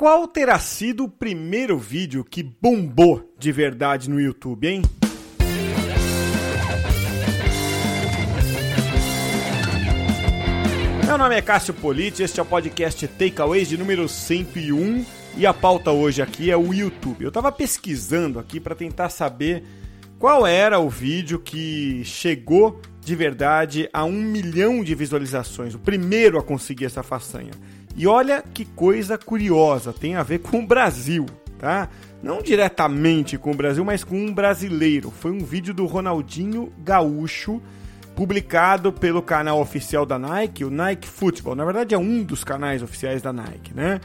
Qual terá sido o primeiro vídeo que bombou de verdade no YouTube, hein? Meu nome é Cássio Politi, este é o podcast Takeaways de número 101 e a pauta hoje aqui é o YouTube. Eu tava pesquisando aqui para tentar saber qual era o vídeo que chegou de verdade a um milhão de visualizações, o primeiro a conseguir essa façanha. E olha que coisa curiosa, tem a ver com o Brasil, tá? Não diretamente com o Brasil, mas com um brasileiro. Foi um vídeo do Ronaldinho Gaúcho publicado pelo canal oficial da Nike, o Nike Football. Na verdade, é um dos canais oficiais da Nike, né?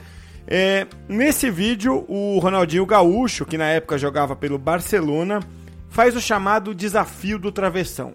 É, nesse vídeo, o Ronaldinho Gaúcho, que na época jogava pelo Barcelona, faz o chamado desafio do travessão.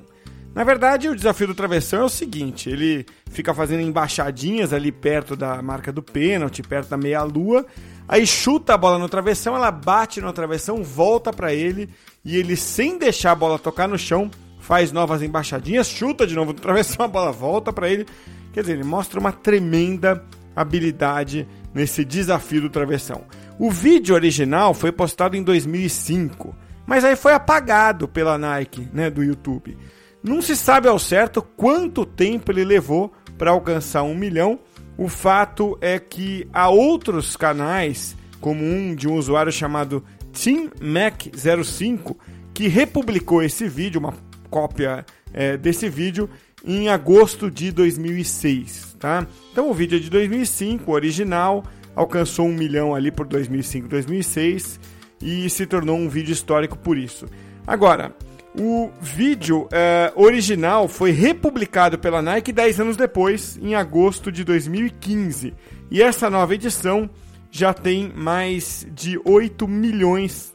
Na verdade, o desafio do travessão é o seguinte: ele fica fazendo embaixadinhas ali perto da marca do pênalti, perto da meia-lua, aí chuta a bola no travessão, ela bate no travessão, volta para ele e ele, sem deixar a bola tocar no chão, faz novas embaixadinhas, chuta de novo no travessão, a bola volta para ele. Quer dizer, ele mostra uma tremenda habilidade nesse desafio do travessão. O vídeo original foi postado em 2005, mas aí foi apagado pela Nike, né, do YouTube. Não se sabe ao certo quanto tempo ele levou para alcançar um milhão. O fato é que há outros canais, como um de um usuário chamado Team Mac 05, que republicou esse vídeo, uma cópia é, desse vídeo em agosto de 2006, tá? Então o vídeo é de 2005, o original, alcançou um milhão ali por 2005, 2006 e se tornou um vídeo histórico por isso. Agora, o vídeo é, original foi republicado pela Nike 10 anos depois, em agosto de 2015, e essa nova edição já tem mais de 8 milhões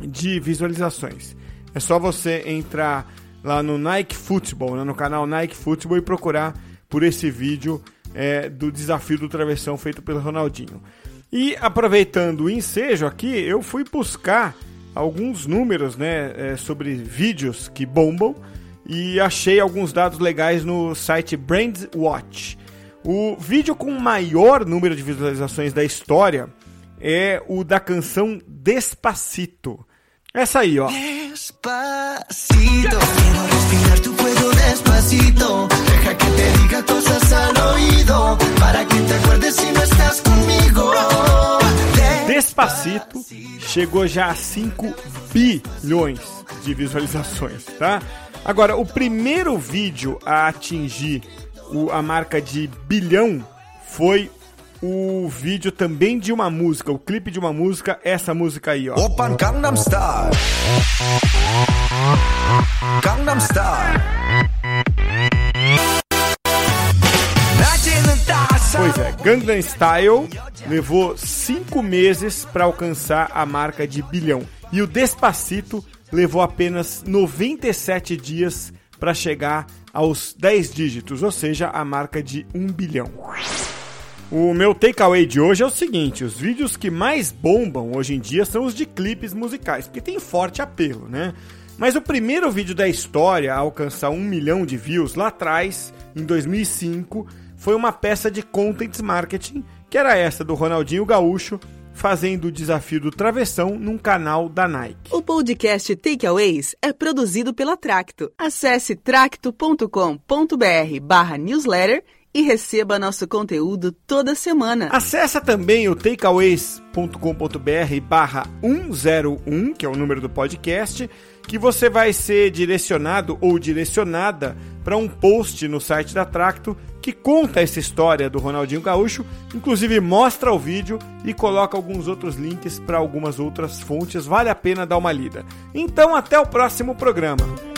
de visualizações. É só você entrar lá no Nike Football, né, no canal Nike Football e procurar por esse vídeo é, do desafio do travessão feito pelo Ronaldinho. E aproveitando o ensejo aqui, eu fui buscar alguns números né, é, sobre vídeos que bombam e achei alguns dados legais no site Brandwatch. O vídeo com maior número de visualizações da história é o da canção Despacito. Essa aí, ó. Despacito, Despacito chegou já a 5 bilhões de visualizações, tá? Agora, o primeiro vídeo a atingir o, a marca de bilhão foi o vídeo também de uma música, o clipe de uma música, essa música aí, ó. Open Gangnam Style. Gangnam Style. Pois é, Gangnam Style levou cinco meses para alcançar a marca de bilhão. E o Despacito levou apenas 97 dias para chegar aos 10 dígitos, ou seja, a marca de 1 bilhão. O meu takeaway de hoje é o seguinte: os vídeos que mais bombam hoje em dia são os de clipes musicais, porque tem forte apelo, né? Mas o primeiro vídeo da história a alcançar um milhão de views lá atrás, em 2005, foi uma peça de content marketing, que era essa do Ronaldinho Gaúcho, fazendo o desafio do travessão num canal da Nike. O podcast Takeaways é produzido pela Tracto. Acesse tracto.com.br barra newsletter e receba nosso conteúdo toda semana. Acesse também o takeaways.com.br barra 101, que é o número do podcast, que você vai ser direcionado ou direcionada para um post no site da Tracto que conta essa história do Ronaldinho Gaúcho, inclusive mostra o vídeo e coloca alguns outros links para algumas outras fontes, vale a pena dar uma lida. Então até o próximo programa.